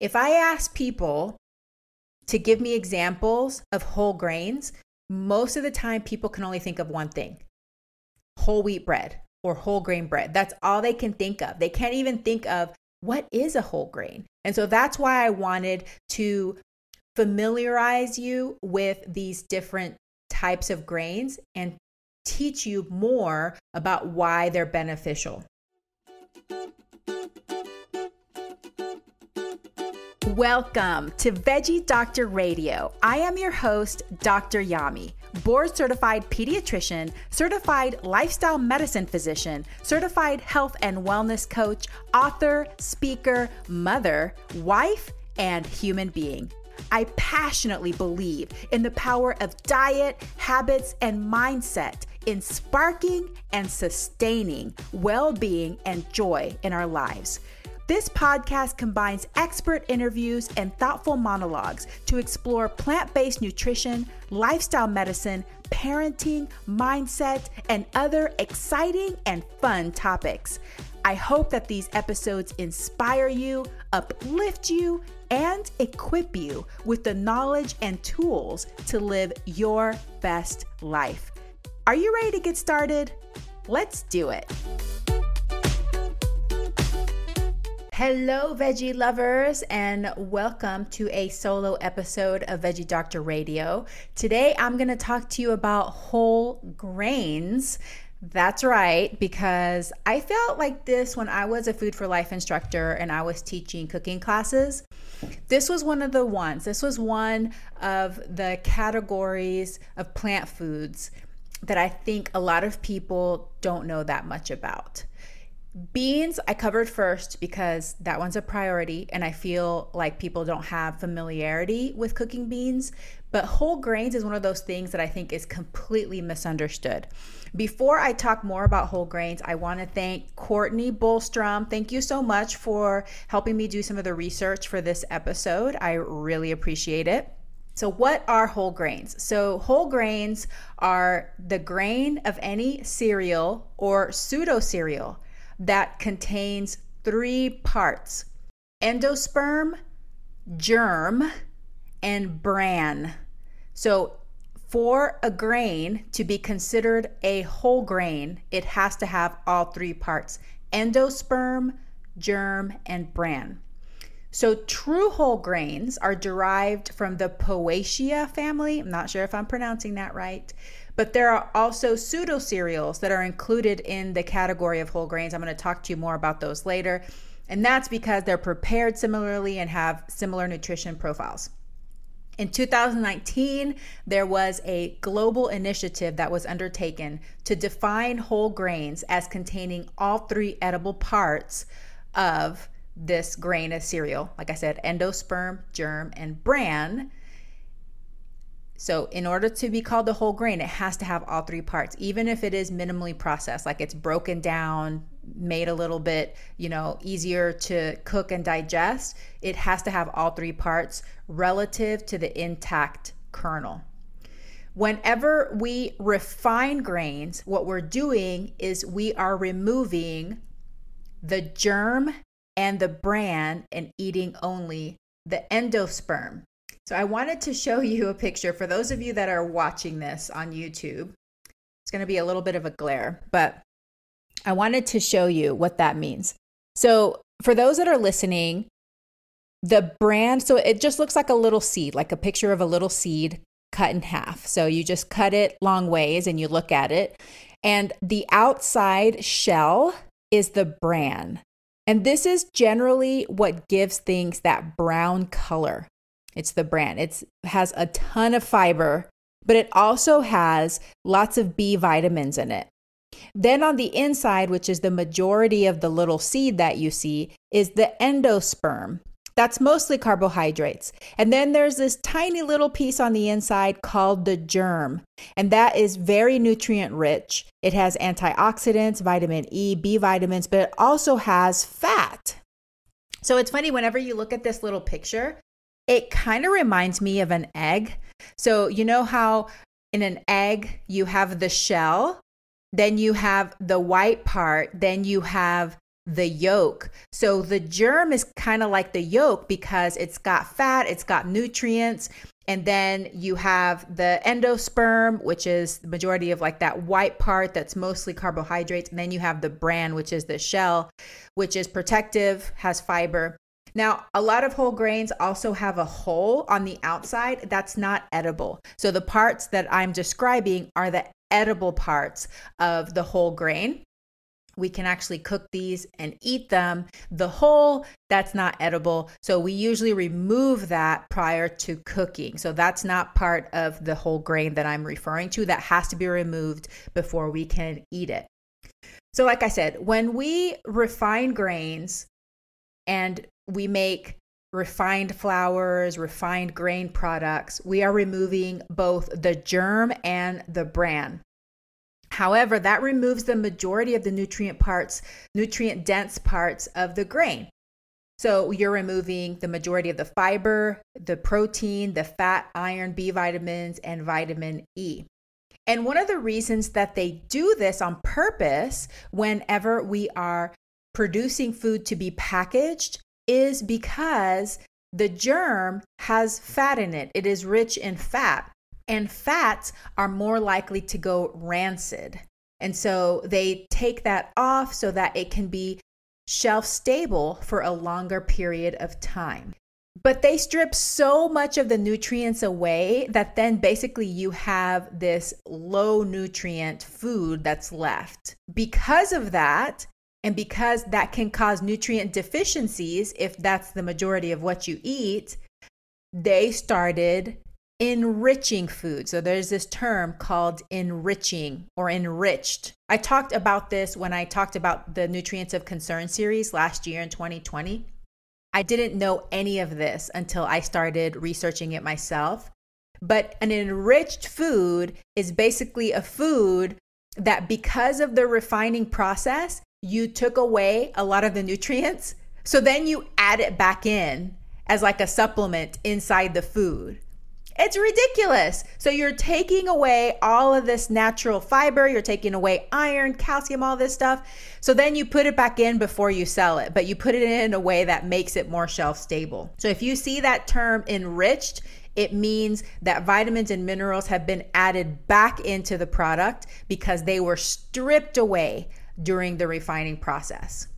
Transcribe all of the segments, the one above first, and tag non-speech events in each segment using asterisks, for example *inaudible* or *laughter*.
if I ask people to give me examples of whole grains, most of the time people can only think of one thing whole wheat bread or whole grain bread. That's all they can think of. They can't even think of what is a whole grain. And so that's why I wanted to familiarize you with these different types of grains and teach you more about why they're beneficial. Welcome to Veggie Doctor Radio. I am your host, Dr. Yami, board certified pediatrician, certified lifestyle medicine physician, certified health and wellness coach, author, speaker, mother, wife, and human being. I passionately believe in the power of diet, habits, and mindset in sparking and sustaining well being and joy in our lives. This podcast combines expert interviews and thoughtful monologues to explore plant based nutrition, lifestyle medicine, parenting, mindset, and other exciting and fun topics. I hope that these episodes inspire you, uplift you, and equip you with the knowledge and tools to live your best life. Are you ready to get started? Let's do it. Hello, veggie lovers, and welcome to a solo episode of Veggie Doctor Radio. Today, I'm going to talk to you about whole grains. That's right, because I felt like this when I was a Food for Life instructor and I was teaching cooking classes. This was one of the ones, this was one of the categories of plant foods that I think a lot of people don't know that much about. Beans, I covered first because that one's a priority, and I feel like people don't have familiarity with cooking beans. But whole grains is one of those things that I think is completely misunderstood. Before I talk more about whole grains, I want to thank Courtney Bolstrom. Thank you so much for helping me do some of the research for this episode. I really appreciate it. So, what are whole grains? So, whole grains are the grain of any cereal or pseudo cereal that contains three parts endosperm, germ, and bran. So, for a grain to be considered a whole grain, it has to have all three parts endosperm, germ, and bran. So, true whole grains are derived from the Poaceae family. I'm not sure if I'm pronouncing that right. But there are also pseudo cereals that are included in the category of whole grains. I'm going to talk to you more about those later. And that's because they're prepared similarly and have similar nutrition profiles. In 2019, there was a global initiative that was undertaken to define whole grains as containing all three edible parts of this grain of cereal. Like I said, endosperm, germ, and bran. So, in order to be called a whole grain, it has to have all three parts, even if it is minimally processed, like it's broken down, made a little bit, you know, easier to cook and digest. It has to have all three parts relative to the intact kernel. Whenever we refine grains, what we're doing is we are removing the germ and the bran and eating only the endosperm. So I wanted to show *laughs* you a picture for those of you that are watching this on YouTube. It's going to be a little bit of a glare, but I wanted to show you what that means. So for those that are listening, the bran, so it just looks like a little seed, like a picture of a little seed cut in half. So you just cut it long ways and you look at it. And the outside shell is the bran. And this is generally what gives things that brown color. It's the bran. It has a ton of fiber, but it also has lots of B vitamins in it. Then on the inside, which is the majority of the little seed that you see, is the endosperm. That's mostly carbohydrates. And then there's this tiny little piece on the inside called the germ. And that is very nutrient rich. It has antioxidants, vitamin E, B vitamins, but it also has fat. So it's funny, whenever you look at this little picture, it kind of reminds me of an egg. So, you know how in an egg you have the shell, then you have the white part, then you have the yolk. So the germ is kind of like the yolk because it's got fat, it's got nutrients, and then you have the endosperm, which is the majority of like that white part that's mostly carbohydrates. And then you have the bran, which is the shell, which is protective, has fiber. Now, a lot of whole grains also have a hull on the outside that's not edible. So the parts that I'm describing are the edible parts of the hull grain we can actually cook these and eat them. The whole, that's not edible. So we usually remove that prior to cooking. So that's not part of the whole grain that I'm referring to. That has to be removed before we can eat it. So, like I said, when we refine grains and we make refined flours, refined grain products, we are removing both the germ and the bran. However, that removes the majority of the nutrient parts, nutrient dense parts of the grain. So you're removing the majority of the fiber, the protein, the fat, iron, B vitamins, and vitamin E. And one of the reasons that they do this on purpose whenever we are producing food to be packaged is because the germ has fat in it. It is rich in fat and fats are more likely to go rancid. And so they take that off so that it can be shelf stable for a longer period of time. But they strip so much of the nutrients away that then basically you have this low nutrient food that's left. Because of that, and because that can cause nutrient deficiencies, if that's the majority of what you eat, they started enriching food. So there's this term called enriching or enriched. I talked about this when I talked about the Nutrients of Concern series last year in 2020. I didn't know any of this until I started researching it myself. But an enriched food is basically a food that, because of the refining process, you took away a lot of the nutrients. So then you add it back in as like a supplement inside the food. It's ridiculous. So you're taking away all of this natural fiber, you're taking away iron, calcium, all this stuff. So then you put it back in before you sell it, but you put it in a way that makes it more shelf stable. So if you see that term enriched, it means that vitamins and minerals have been added back into the product because they were stripped away during the refining process.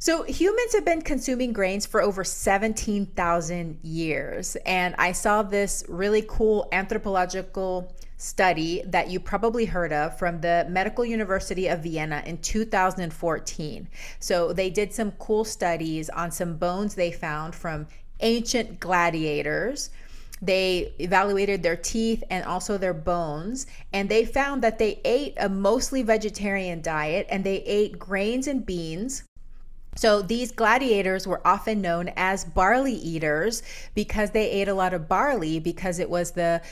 So, humans have been consuming grains for over 17,000 years. And I saw this really cool anthropological study that you probably heard of from the Medical University of Vienna in 2014. So, they did some cool studies on some bones they found from ancient gladiators. They evaluated their teeth and also their bones, and they found that they ate a mostly vegetarian diet and they ate grains and beans so these gladiators were often known as barley eaters because they ate a lot of barley because it was the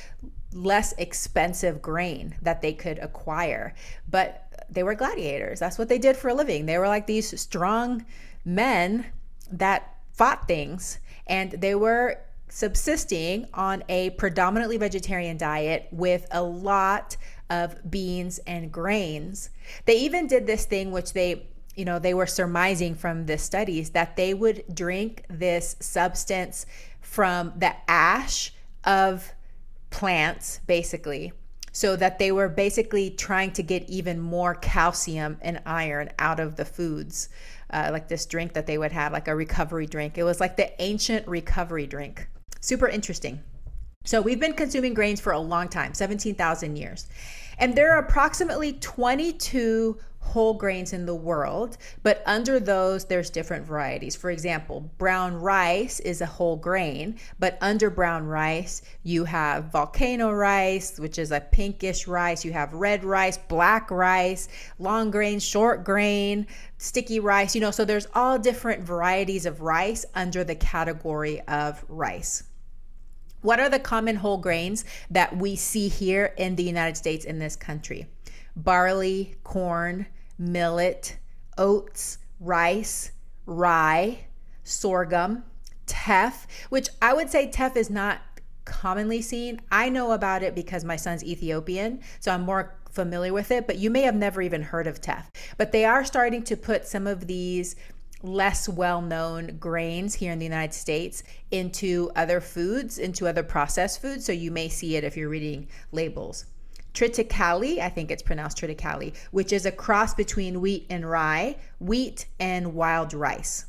less expensive grain that they could acquire. But they were gladiators. That's what they did for a living. They were like these strong men that fought things and they were subsisting on a predominantly vegetarian diet with a lot of beans and grains. They even did this thing which they you know, they were surmising from the studies that they would drink this substance from the ash of plants, basically, so that they were basically trying to get even more calcium and iron out of the foods. Uh, like this drink that they would have, like a recovery drink. It was like the ancient recovery drink. Super interesting. So we've been consuming grains for a long time 17,000 years. And there are approximately 22 whole grains in the world, but under those, there's different varieties. For example, brown rice is a whole grain, but under brown rice, you have volcano rice, which is a pinkish rice. You have red rice, black rice, long grain, short grain, sticky rice, you know, so there's all different varieties of rice under the category of rice. What are the common whole grains that we see here in the United States in this country? Barley, corn, millet, oats, rice, rye, sorghum, teff, which I would say teff is not commonly seen. I know about it because my son's Ethiopian, so I'm more familiar with it, but you may have never even heard of teff. But they are starting to put some of these less well known grains here in the United States into other foods, into other processed foods. So you may see it if you're reading labels. Triticale, I think it's pronounced triticale, which is a cross between wheat and rye, wheat and wild rice.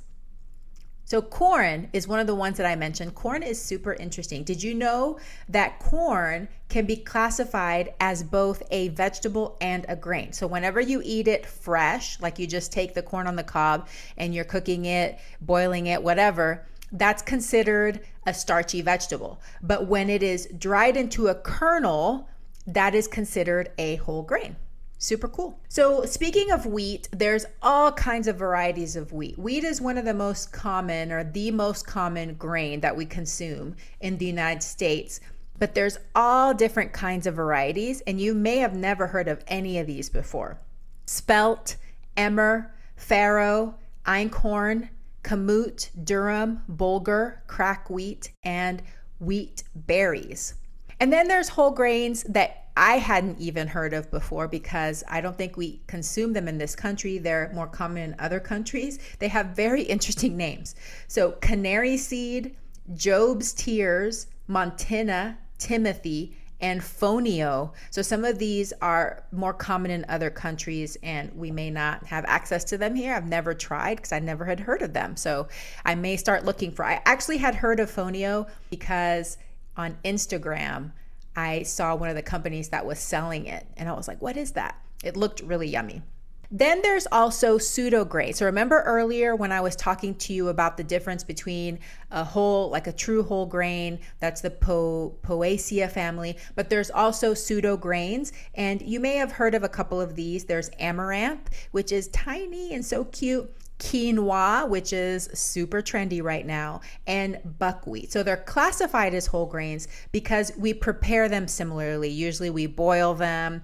So, corn is one of the ones that I mentioned. Corn is super interesting. Did you know that corn can be classified as both a vegetable and a grain? So, whenever you eat it fresh, like you just take the corn on the cob and you're cooking it, boiling it, whatever, that's considered a starchy vegetable. But when it is dried into a kernel, that is considered a whole grain. Super cool. So, speaking of wheat, there's all kinds of varieties of wheat. Wheat is one of the most common or the most common grain that we consume in the United States. But there's all different kinds of varieties, and you may have never heard of any of these before. Spelt, emmer, farro, einkorn, kamut, durum, bulgur, crack wheat, and wheat berries. And then there's whole grains that I hadn't even heard of before because I don't think we consume them in this country. They're more common in other countries. They have very *laughs* interesting names. So, canary seed, Job's tears, Montina, Timothy, and Fonio. So, some of these are more common in other countries, and we may not have access to them here. I've never tried because I never had heard of them. So, I may start looking for. I actually had heard of Fonio because on Instagram, I saw one of the companies that was selling it and I was like, what is that? It looked really yummy. Then there's also pseudo grain. So remember earlier when I was talking to you about the difference between a whole, like a true whole grain, that's the po- Poaceae family, but there's also pseudo grains. And you may have heard of a couple of these. There's amaranth, which is tiny and so cute quinoa, which is super trendy right now, and buckwheat. So they're classified as whole grains because we prepare them similarly. Usually we boil them,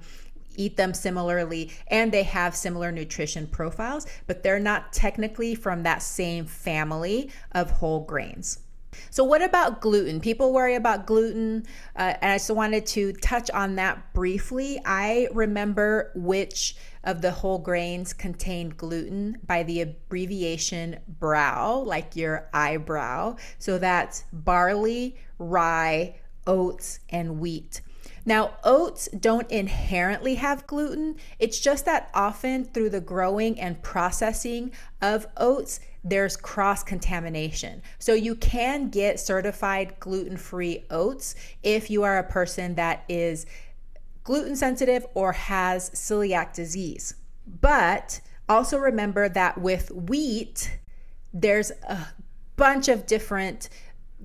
eat them similarly, and they have similar nutrition profiles, but they're not technically from that same family of whole grains. So, what about gluten? People worry about gluten, uh, and I just wanted to touch on that briefly. I remember which of the whole grains contained gluten by the abbreviation brow, like your eyebrow. So, that's barley, rye, oats, and wheat. Now, oats don't inherently have gluten. It's just that often through the growing and processing of oats, there's cross contamination. So you can get certified gluten free oats if you are a person that is gluten sensitive or has celiac disease. But also remember that with wheat, there's a bunch of different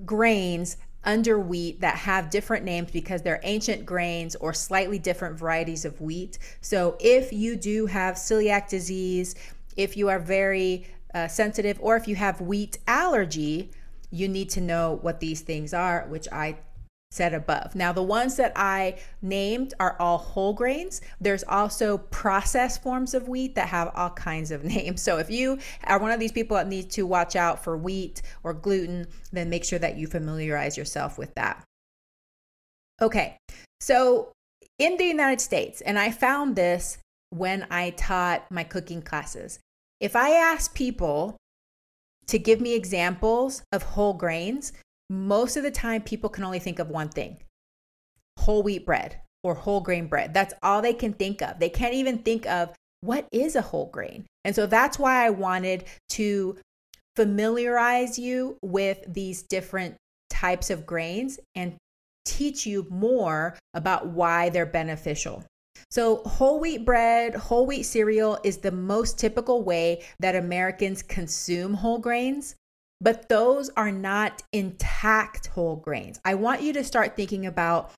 grains under wheat that have different names because they're ancient grains or slightly different varieties of wheat. So if you do have celiac disease, if you are very uh, sensitive, or if you have wheat allergy, you need to know what these things are, which I said above. Now, the ones that I named are all whole grains. There's also processed forms of wheat that have all kinds of *laughs* names. So, if you are one of these people that need to watch out for wheat or gluten, then make sure that you familiarize yourself with that. Okay, so in the United States, and I found this when I taught my cooking classes, if I ask people to give me examples of whole grains, most of the time people can only think of one thing whole wheat bread or whole grain bread. That's all they can think of. They can't even think of what is a whole grain. And so that's why I wanted to familiarize you with these different types of grains and teach you more about why they're beneficial. So, whole wheat bread, whole wheat cereal is the most typical way that Americans consume whole grains but those are not intact whole grains. I want you to start thinking about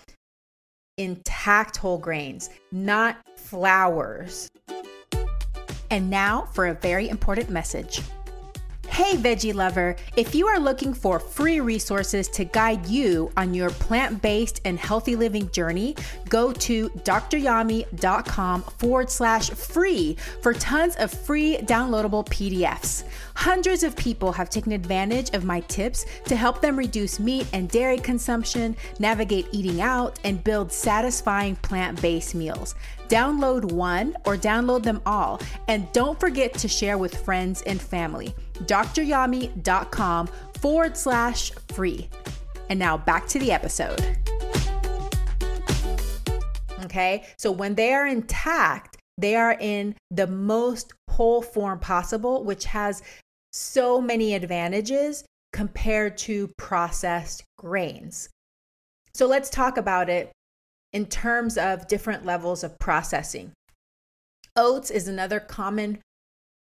intact whole grains, not flours. And now for a very important message. Hey, veggie lover, if you are looking for free resources to guide you on your plant based and healthy living journey, go to dryami.com forward slash free for tons of free downloadable PDFs. Hundreds of people have taken advantage of my tips to help them reduce meat and dairy consumption, navigate eating out, and build satisfying plant based meals. Download one or download them all. And don't forget to share with friends and family. DrYami.com forward slash free. And now back to the episode. Okay, so when they are intact, they are in the most whole form possible, which has so many advantages compared to processed grains. So let's talk about it in terms of different levels of processing. Oats is another common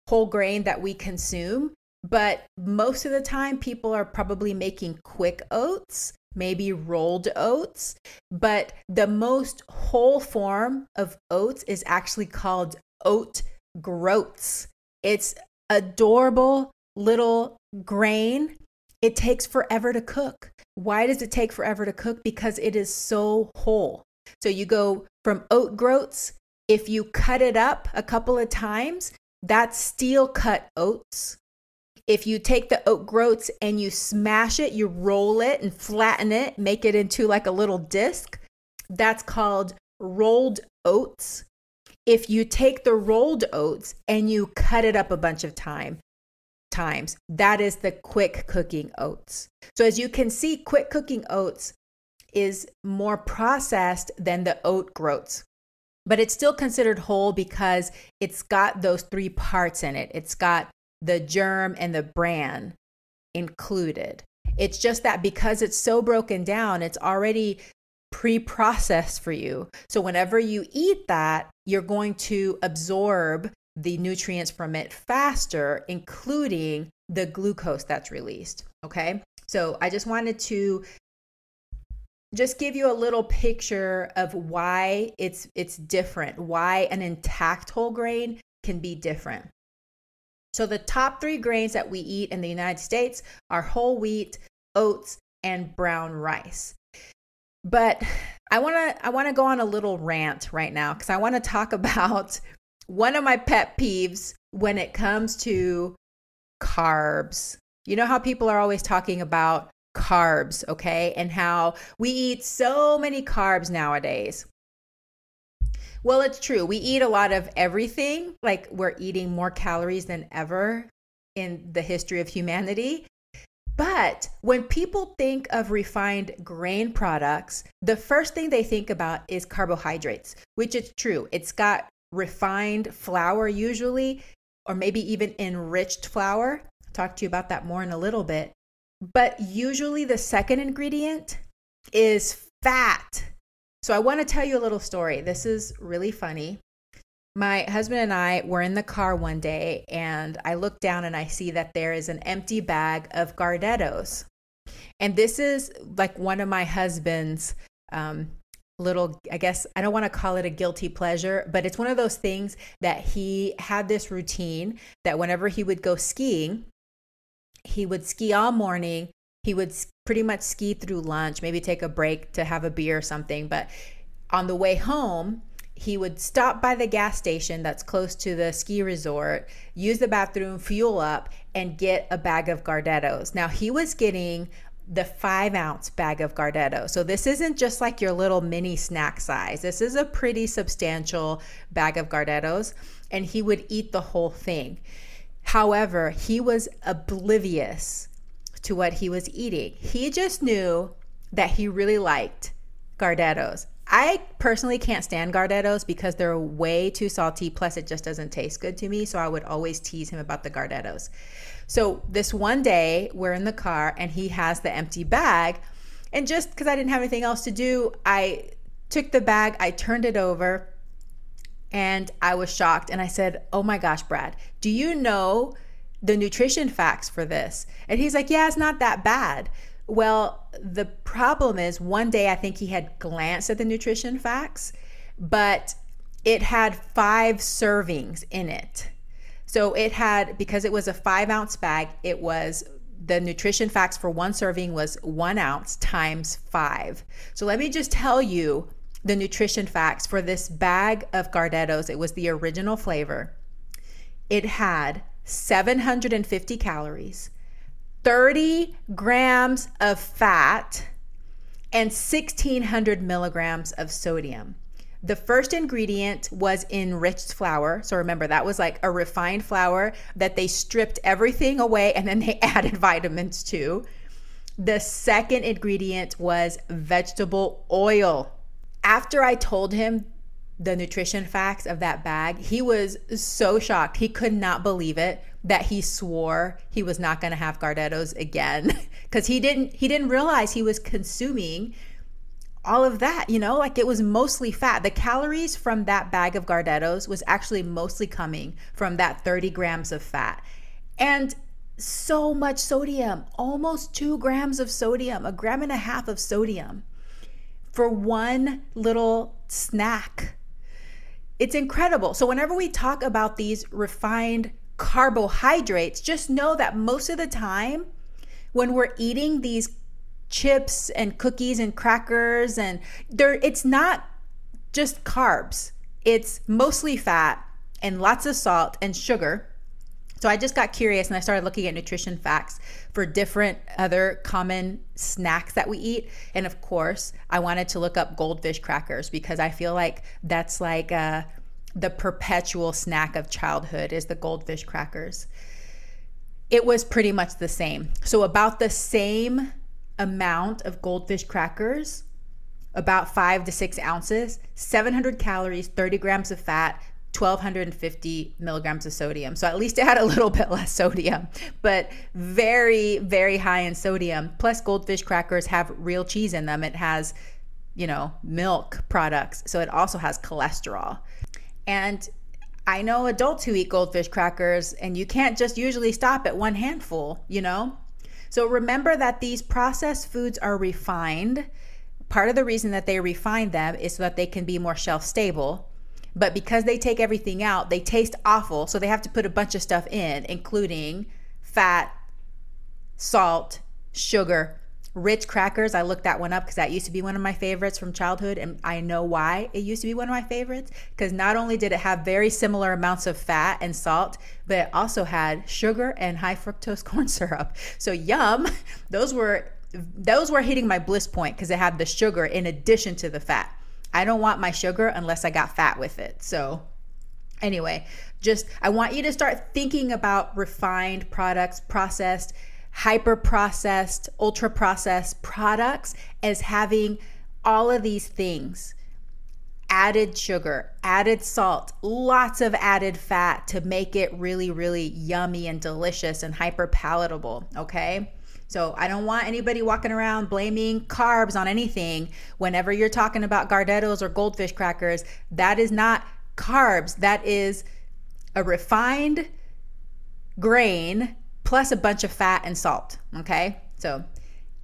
whole grain that we consume, but most of the time people are probably making quick oats, maybe rolled oats, but the most whole form of oats is actually called oat groats. It's adorable little grain. It takes forever to cook. Why does it take forever to cook? Because it is so whole. So you go from oat groats. If you cut it up a couple of times, that's steel cut oats. If you take the oat groats and you smash it, you roll it and flatten it, make it into like a little disc, that's called rolled oats. If you take the rolled oats and you cut it up a bunch of time, times, that is the quick cooking oats. So as you can see, quick cooking oats is more processed than the oat groats. But it's still considered whole because it's got those three parts in it. It's got the germ and the bran included. It's just that because it's so broken down, it's already pre processed for you. So whenever you eat that, you're going to absorb the nutrients from it faster, including the glucose that's released. Okay. So I just wanted to just give you a little picture of why it's it's different, why an intact whole grain can be different. So the top 3 grains that we eat in the United States are whole wheat, oats, and brown rice. But I want to I want to go on a little rant right now cuz I want to talk *laughs* about one of my pet peeves when it comes to carbs. You know how people are always talking about carbs, okay? And how we eat so many carbs nowadays. Well, it's true. We eat a lot of everything, like we're eating more calories than ever in the history of humanity. But when people think of refined grain products, the first thing they think about is carbohydrates, which is true. It's got refined flour, usually, or maybe even enriched flour. I'll talk to you about that more in a little bit. But usually the second ingredient is fat. So I want to tell you a little story. This is really funny. My husband and I were in the car one day and I look down and I see that there is an empty bag of Gardettos. And this is like one of my husband's um, little, I guess, I don't want to call it a guilty pleasure, but it's one of those things that he had this routine that whenever he would go skiing, he would ski all morning. He would pretty much ski through lunch, maybe take a break to have a beer or something. But on the way home, he would stop by the gas station that's close to the ski resort, use the bathroom, fuel up, and get a bag of Gardettos. Now, he was getting the five ounce bag of Gardetto. So this isn't just like your little mini snack size. This is a pretty substantial bag of Gardettos, and he would eat the whole thing. However, he was oblivious to what he was eating. He just knew that he really liked Gardettos. I personally can't stand Gardettos because they're way too salty. Plus, it just doesn't taste good to me. So I would always tease him about the Gardettos. So this one day, we're in the car and he has the empty bag. And just because I didn't have anything else to do, I took the bag, I turned it over, and I was shocked. And I said, Oh my gosh, Brad, do you know the nutrition facts for this? And he's like, Yeah, it's not that bad. Well, the problem is one day I think he had glanced at the nutrition facts, but it had five servings in it. So it had, because it was a five ounce bag, it was the nutrition facts for one serving was one ounce times five. So let me just tell you the nutrition facts for this bag of Gardettos. It was the original flavor. It had 750 calories, 30 grams of fat, and 1600 milligrams of sodium. The first ingredient was enriched flour. So remember, that was like a refined flour that they stripped everything away and then they *laughs* added vitamins to. The second ingredient was vegetable oil. After I told him the nutrition facts of that bag, he was so shocked. He could not believe it that he swore he was not going to have Gardettos again *laughs* cuz he didn't he didn't realize he was consuming all of that, you know, like it was mostly fat. The calories from that bag of Gardettos was actually mostly coming from that 30 grams of fat. And so much sodium, almost two grams of sodium, a gram and a half of sodium for one little snack. It's incredible. So, whenever we talk about these refined carbohydrates, just know that most of the time when we're eating these chips and cookies and crackers and there it's not just carbs. It's mostly fat and lots of salt and sugar. So I just got curious and I started looking at nutrition facts for different other common snacks that we eat. And of course, I wanted to look up goldfish crackers because I feel like that's like uh, the perpetual snack of childhood is the goldfish crackers. It was pretty much the same. So about the same amount of goldfish crackers, about five to six ounces, 700 calories, 30 grams of fat, 1250 milligrams of sodium. So at least it had a little *laughs* bit less sodium, but very, very high in sodium. Plus, goldfish crackers have real cheese in them. It has, you know, milk products. So it also has cholesterol. And I know adults who eat goldfish crackers, and you can't just usually stop at one handful, you know? So remember that these processed foods are refined. Part of the reason that they refine them is so that they can be more shelf stable. But because they take everything out, they taste awful. So they have to put a bunch of stuff in, including fat, salt, sugar, Ritz crackers, I looked that one up because that used to be one of my favorites from childhood. And I know why it used to be one of my favorites. Because not only did it have very similar amounts of fat and salt, but it also had sugar and high fructose *laughs* corn syrup. So, yum. Those were. Those were hitting my bliss point because it had the sugar in addition to the fat. I don't want my sugar unless I got fat with it. So, anyway, just I want you to start thinking about refined products, processed hyper processed, ultra processed products as having all of these things added sugar, added salt, lots of added fat to make it really, really yummy and delicious and hyper palatable. Okay. So I don't want anybody walking around blaming carbs on anything whenever you're talking about Gardettos or goldfish crackers. That is not carbs. That is a refined grain plus a bunch of fat and salt. Okay. So,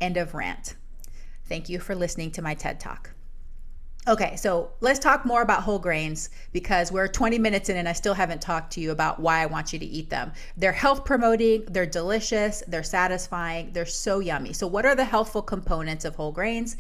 end of rant. Thank you for listening to my TED Talk. Okay, so let's talk more about whole grains because we're 20 minutes in and I still haven't talked to you about why I want you to eat them. They're health promoting, they're delicious, they're satisfying, they're so yummy. So, what are the healthful components of whole grains?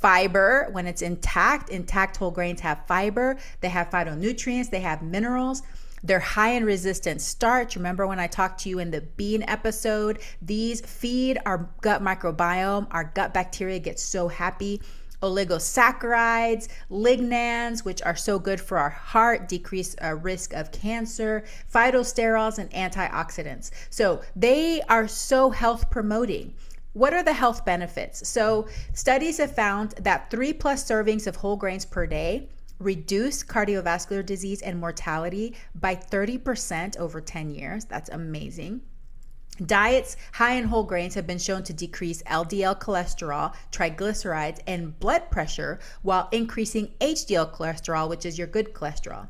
Fiber, when it's intact, intact whole grains have fiber, they have phytonutrients, they have minerals. They're high in resistant starch. Remember when I talked to you in the bean episode? These feed our gut microbiome. Our gut bacteria get so happy oligosaccharides, lignans, which are so good for our heart, decrease risk of cancer, phytosterols, and antioxidants. So they are so health promoting. What are the health benefits? So studies have found that three plus servings of whole grains per day reduce cardiovascular disease and mortality by 30% over 10 years. That's amazing. Diets high in whole grains have been shown to decrease LDL cholesterol, triglycerides, and blood pressure while increasing HDL cholesterol, which is your good cholesterol.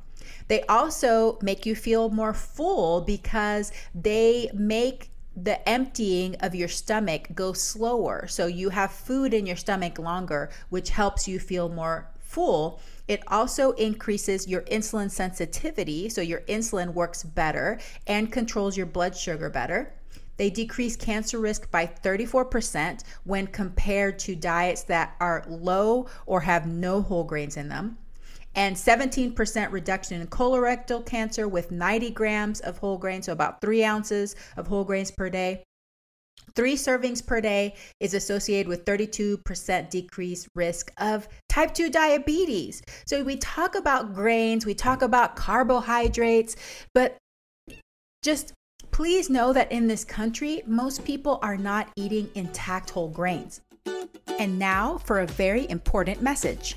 They also make you feel more full because they make the emptying of your stomach go slower. So you have food in your stomach longer, which helps you feel more full it also increases your insulin sensitivity, so your insulin works better and controls your blood sugar better. They decrease cancer risk by 34% when compared to diets that are low or have no whole grains in them. And 17% reduction in colorectal cancer with 90 grams of whole grains, so about three ounces of whole grains per day. Three servings per day is associated with 32% decreased risk of type 2 diabetes. So we talk about grains, we talk about carbohydrates, but just please know that in this country, most people are not eating intact whole grains. And now for a very important message.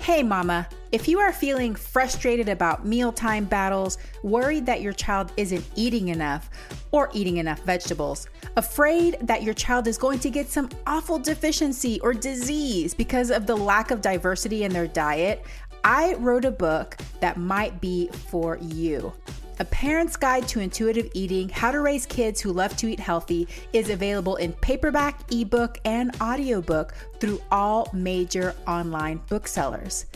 Hey, mama, if you are feeling frustrated about mealtime battles, worried that your child isn't eating enough or eating enough vegetables, afraid that your child is going to get some awful deficiency or disease because of the lack of diversity in their diet, I wrote a book that might be for you. A Parent's Guide to Intuitive Eating How to Raise Kids Who Love to Eat Healthy is available in paperback, ebook, and audiobook through all major online booksellers.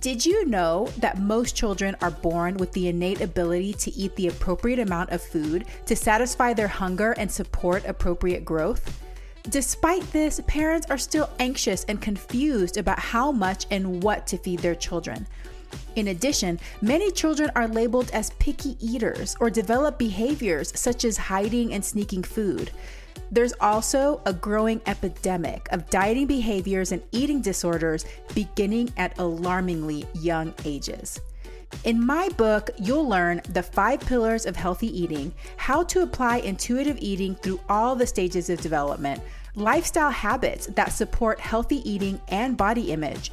Did you know that most children are born with the innate ability to eat the appropriate amount of food to satisfy their hunger and support appropriate growth? Despite this, parents are still anxious and confused about how much and what to feed their children. In addition, many children are labeled as picky eaters or develop behaviors such as hiding and sneaking food. There's also a growing epidemic of dieting behaviors and eating disorders beginning at alarmingly young ages. In my book, you'll learn the five pillars of healthy eating, how to apply intuitive eating through all the stages of development, lifestyle habits that support healthy eating and body image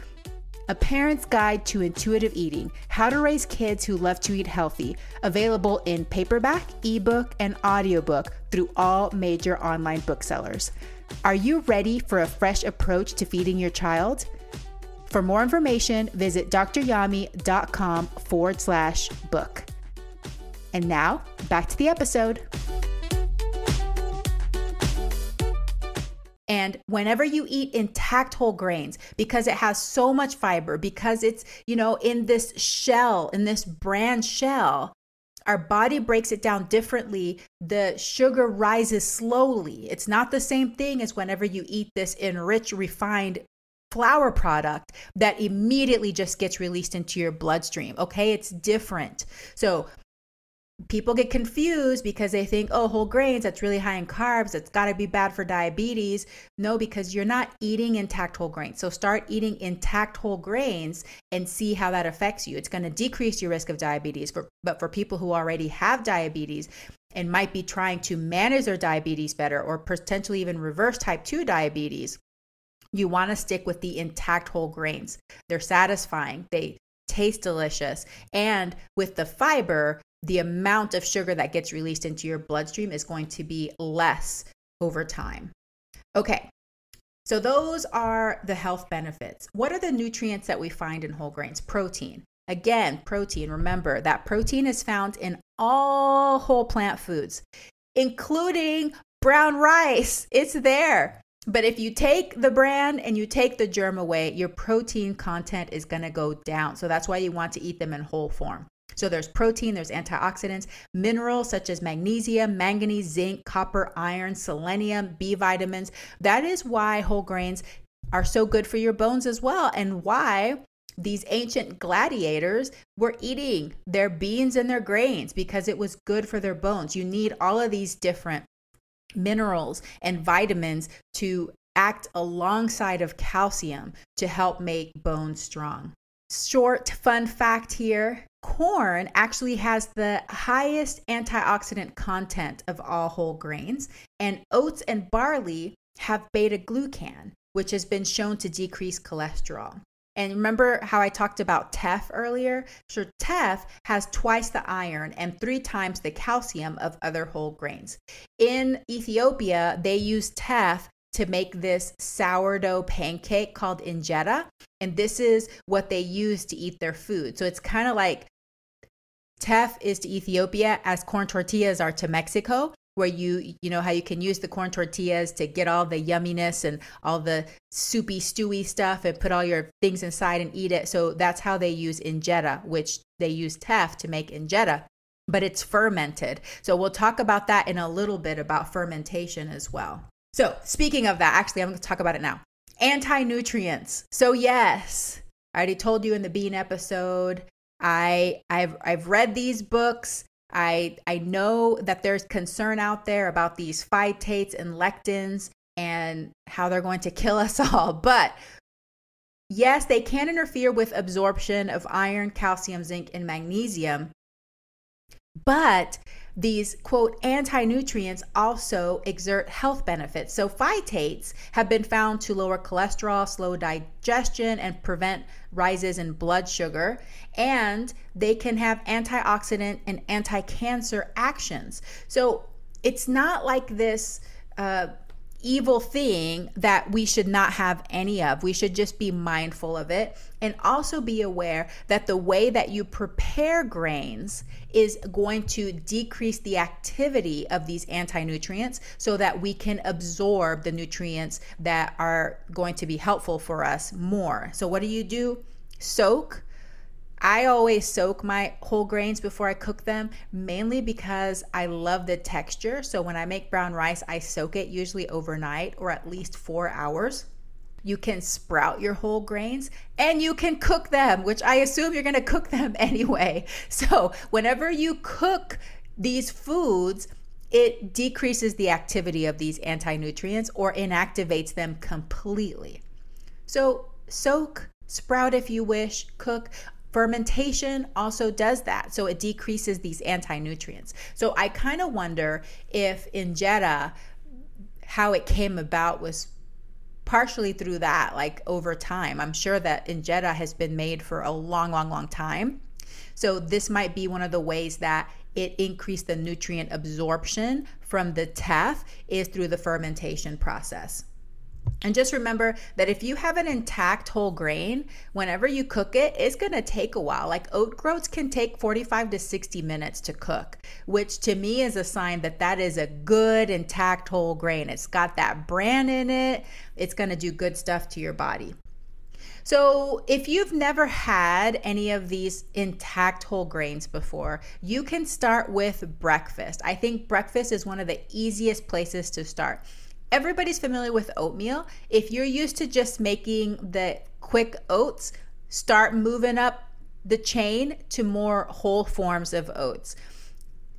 A Parent's Guide to Intuitive Eating How to Raise Kids Who Love to Eat Healthy, available in paperback, ebook, and audiobook through all major online booksellers. Are you ready for a fresh approach to feeding your child? For more information, visit dryami.com forward slash book. And now, back to the episode. And whenever you eat intact whole grains, because it has so much fiber, because it's, you know, in this shell, in this bran shell, our body breaks it down differently. The sugar rises slowly. It's not the same thing as whenever you eat this enriched, refined flour product that immediately just gets released into your bloodstream. Okay, it's different. So people get confused because they think, oh, whole grains, that's really high in carbs. It's got to be bad for diabetes. No, because you're not eating intact whole grains. So start eating intact whole grains and see how that affects you. It's going to decrease your risk of diabetes. For, but for people who already have diabetes, and might be trying to manage their diabetes better or potentially even reverse type 2 diabetes, you want to stick with the intact whole grains. They're satisfying, they taste delicious, and with the fiber, the amount of sugar that gets released into your bloodstream is going to be less over time. Okay, so those are the health benefits. What are the nutrients that we find in whole grains? Protein. Again, protein. Remember that protein is found in all whole plant foods, including brown rice. *laughs* It's there. But if you take the bran and you take the germ away, your protein content is going to go down. So that's why you want to eat them in whole form. So there's protein, there's antioxidants, minerals such as magnesium, manganese, zinc, copper, iron, selenium, B vitamins. That is why whole grains are so good for your bones as well, and why these ancient gladiators were eating their beans and their grains because it was good for their bones. You need all of these different minerals and vitamins to act alongside of calcium to help make bones strong. Short fun fact here corn actually has the highest antioxidant content of all whole grains, and oats and barley have beta glucan, which has been shown to decrease cholesterol. And remember how I talked about teff earlier? So, teff has twice the iron and three times the calcium of other whole grains. In Ethiopia, they use teff to make this sourdough pancake called injera. And this is what they use to eat their food. So, it's kind of like Teff is to Ethiopia as corn tortillas are to Mexico. where you you know how you can use the corn tortillas to get all the yumminess and all the soupy stewy stuff and put all your things inside and eat it so that's how they use injera which they use teff to make injera but it's fermented so we'll talk about that in a little bit about fermentation as well so speaking of that actually i'm going to talk about it now anti-nutrients so yes i already told you in the bean episode i i've i've read these books I I know that there's concern out there about these phytates and lectins and how they're going to kill us *laughs* all. But yes, they can interfere with absorption of iron, calcium, zinc, and magnesium. But these quote anti nutrients also exert health benefits. So, phytates have been found to lower cholesterol, slow digestion, and prevent rises in blood sugar. And they can have antioxidant and anti cancer actions. So, it's not like this. Uh, evil thing that we should not have any of. We should just be mindful of it and also be aware that the way that you prepare grains is going to decrease the activity of these anti nutrients so that we can absorb the nutrients that are going to be helpful for us more. So, what do you do? Soak I always soak my whole grains before I cook them, mainly because I love the texture. So when I make brown rice, I soak it usually overnight or at least four hours. You can sprout your whole grains and you can cook them, which I assume you're gonna cook them *laughs* anyway. So whenever you cook these foods, it decreases the activity of these anti nutrients or inactivates them completely. So soak, sprout if you wish, cook. Fermentation also does that. So it decreases these anti nutrients. So I kind of wonder if injera, how it came about was partially through that, like over time. I'm sure that injera has been made for a long, long, long time. So this might be one of the ways that it increased the nutrient absorption from the teff is through the fermentation process. And just remember that if you have an intact whole grain, whenever you cook it, it's going to take a while. Like oat groats can take 45 to 60 minutes to cook, which to me is a sign that that is a good intact whole grain. It's got that bran in it. It's going to do good stuff to your body. So, if you've never had any of these intact whole grains before, you can start with breakfast. I think breakfast is one of the easiest places to start everybody's familiar with oatmeal. If you're used to just making the quick oats, start moving up the chain to more whole forms of oats.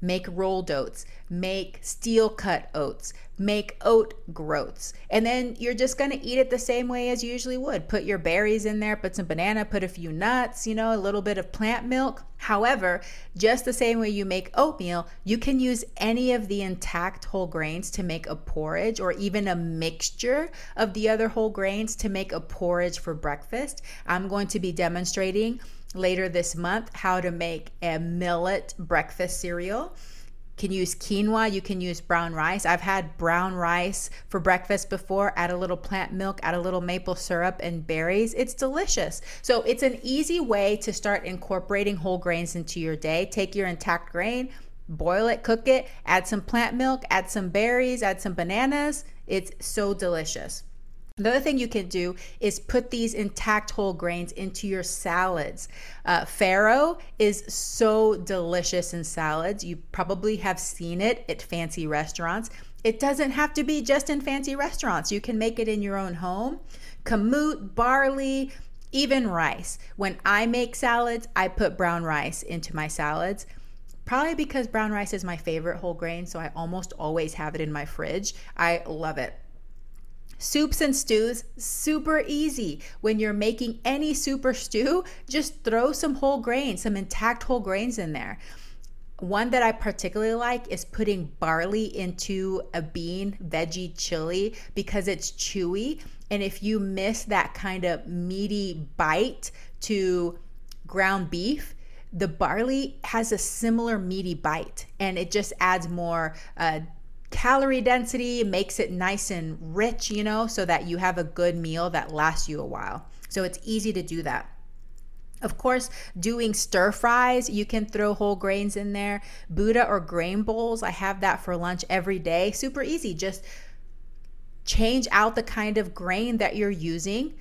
Make rolled oats, make steel cut oats, make oat groats. And then you're just going to eat it the same way as you usually would. Put your berries in there, put some banana, put a few nuts, you know, a little bit of plant milk. However, just the same way you make oatmeal, you can use any of the intact whole grains to make a porridge or even a mixture of the other whole grains to make a porridge for breakfast. I'm going to be demonstrating later this month how to make a millet breakfast cereal can use quinoa, you can use brown rice. I've had brown rice for breakfast before, add a little plant milk, add a little maple syrup and berries. It's delicious. So it's an easy way to start incorporating whole grains into your day. Take your intact grain, boil it, cook it, add some plant milk, add some berries, add some bananas. It's so delicious. The other thing you can do is put these intact whole grains into your salads. Uh, farro is so delicious in salads. You probably have seen it at fancy restaurants. It doesn't have to be just in fancy restaurants. You can make it in your own home. Kamut, barley, even rice. When I make salads, I put brown rice into my salads. Probably because brown rice is my favorite whole grain, so I almost always have it in my fridge. I love it. Soups and stews, super easy. When you're making any super stew, just throw some whole grains, some intact whole grains in there. One that I particularly like is putting barley into a bean veggie chili because it's chewy. And if you miss that kind of meaty bite to ground beef, the barley has a similar meaty bite and it just adds more uh, calorie density, makes it nice and rich, you know, so that you have a good meal that lasts you a while. So it's easy to do that. Of course, doing stir fries, you can throw whole grains in there. Buddha or grain bowls, I have that for lunch every day. Super easy. Just change out the kind of grain that you're using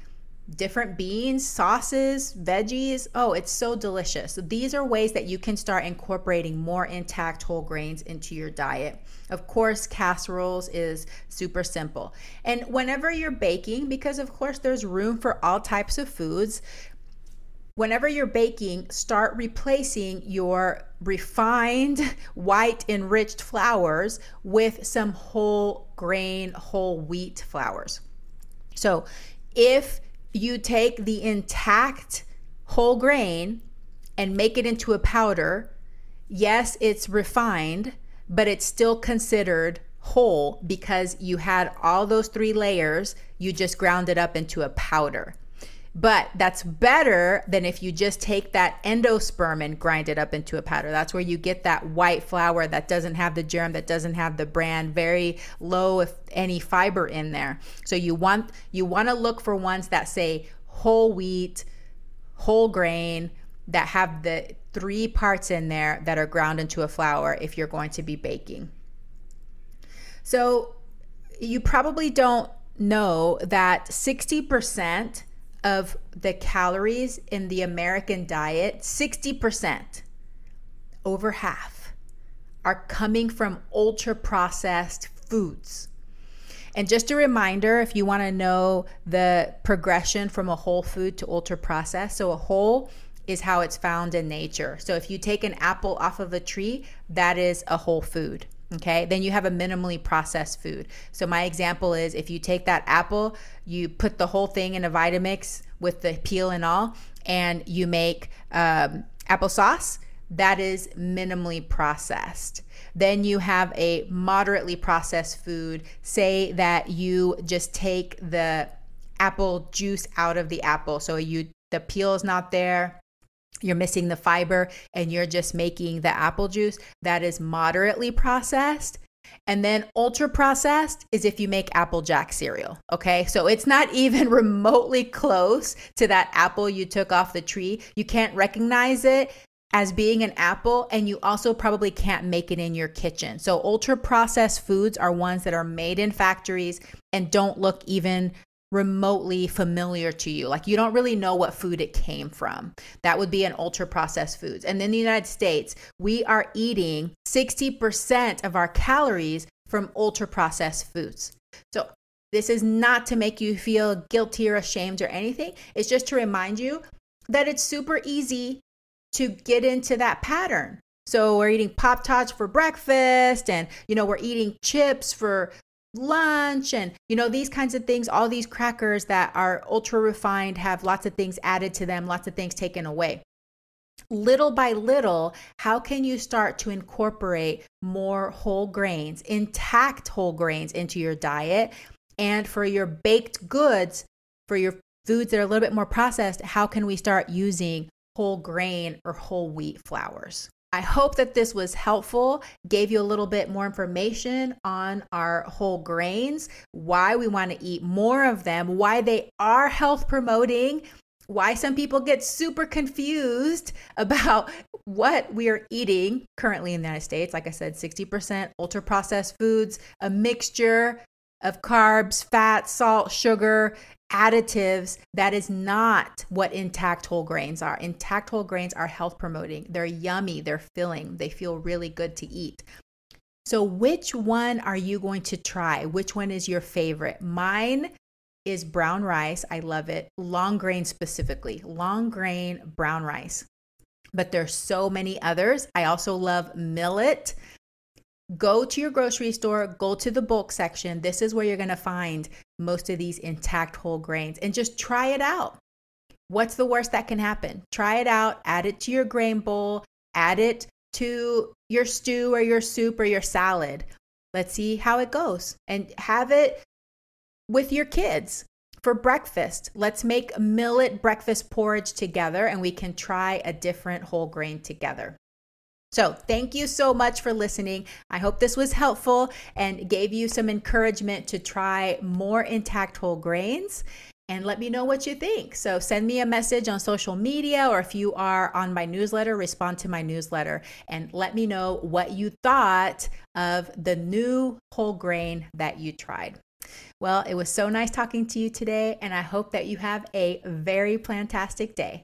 different beans, sauces, veggies. Oh, it's so delicious. So these are ways that you can start incorporating more intact whole grains into your diet. Of course, casseroles is super simple. And whenever you're baking, because of course there's room for all types of foods, whenever you're baking, start replacing your refined *laughs* white enriched flours with some whole grain, whole wheat flours. So if you take the intact whole grain and make it into a powder, yes, it's refined, but it's still considered whole because you had all those three layers, you just ground it up into a powder. But that's better than if you just take that endosperm and grind it up into a powder. That's where you get that white flour that doesn't have the germ, that doesn't have the bran, very low if any fiber in there. So you want you want to look for ones that say whole wheat, whole grain, that have the three parts in there that are ground into a flour if you're going to be baking. So you probably don't know that 60% of the calories in the American diet, 60%, over half, are coming from ultra processed foods. And just a reminder if you want to know the progression from a whole food to ultra processed, so a whole is how it's found in nature. So if you take an apple off of a tree, that is a whole food. Okay, then you have a minimally processed food. So, my example is if you take that apple, you put the whole thing in a Vitamix with the peel and all, and you make um, applesauce, that is minimally processed. Then you have a moderately processed food. Say that you just take the apple juice out of the apple. So, you the peel is not there, you're missing the fiber and you're just making the apple juice that is moderately processed. And then ultra processed is if you make Apple Jack cereal. Okay. So it's not *laughs* even remotely close to that apple you took off the tree. You can't recognize it as being an apple, and you also probably can't make it in your kitchen. So, ultra processed foods are ones that are made in factories and don't look even remotely familiar to you. Like you don't really know what food it came from. That would be an ultra processed foods. And in the United States, we are eating 60% of our calories from ultra processed foods. So this is not to make you feel guilty or ashamed or anything. It's just to remind you that it's super easy to get into that pattern. So we're eating Pop Tarts for breakfast and you know we're eating chips for lunch and you know these kinds of things. All these crackers that are ultra refined have lots of things added to them lots of things taken away. Little by little how can you start to incorporate more whole grains intact whole grains into your diet? And for your baked goods for your foods that are a little bit more processed how can we start using whole grain or whole wheat flours I hope that this was helpful, gave you a little bit more information on our whole grains, why we want to eat more of them, why they are health promoting, why some people get super confused *laughs* about what we are eating currently in the United States. Like I said, 60% ultra processed foods, a mixture of carbs, fat, salt, sugar, additives. That is not what intact whole grains are. Intact whole grains are health promoting. They're yummy, they're filling, they feel really good to eat. So, which one are you going to try? Which one is your favorite? Mine is brown rice. I love it. Long grain specifically, long grain brown rice. But there's so many others. I also love millet go to your grocery store, go to the bulk section. This is where you're going to find most of these intact whole grains and just try it out. What's the worst that can happen? Try it out, add it to your grain bowl, add it to your stew or your soup or your salad. Let's see how it goes and have it with your kids for breakfast. Let's make millet breakfast porridge together and we can try a different whole grain together. So, thank you so much for listening. I hope this was helpful and gave you some encouragement to try more intact whole grains. and let me know what you think. So send me a message on social media, or if you are on my newsletter, respond to my newsletter and let me know what you thought of the new whole grain that you tried. Well, it was so nice talking to you today, and I hope that you have a very plantastic day.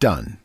done.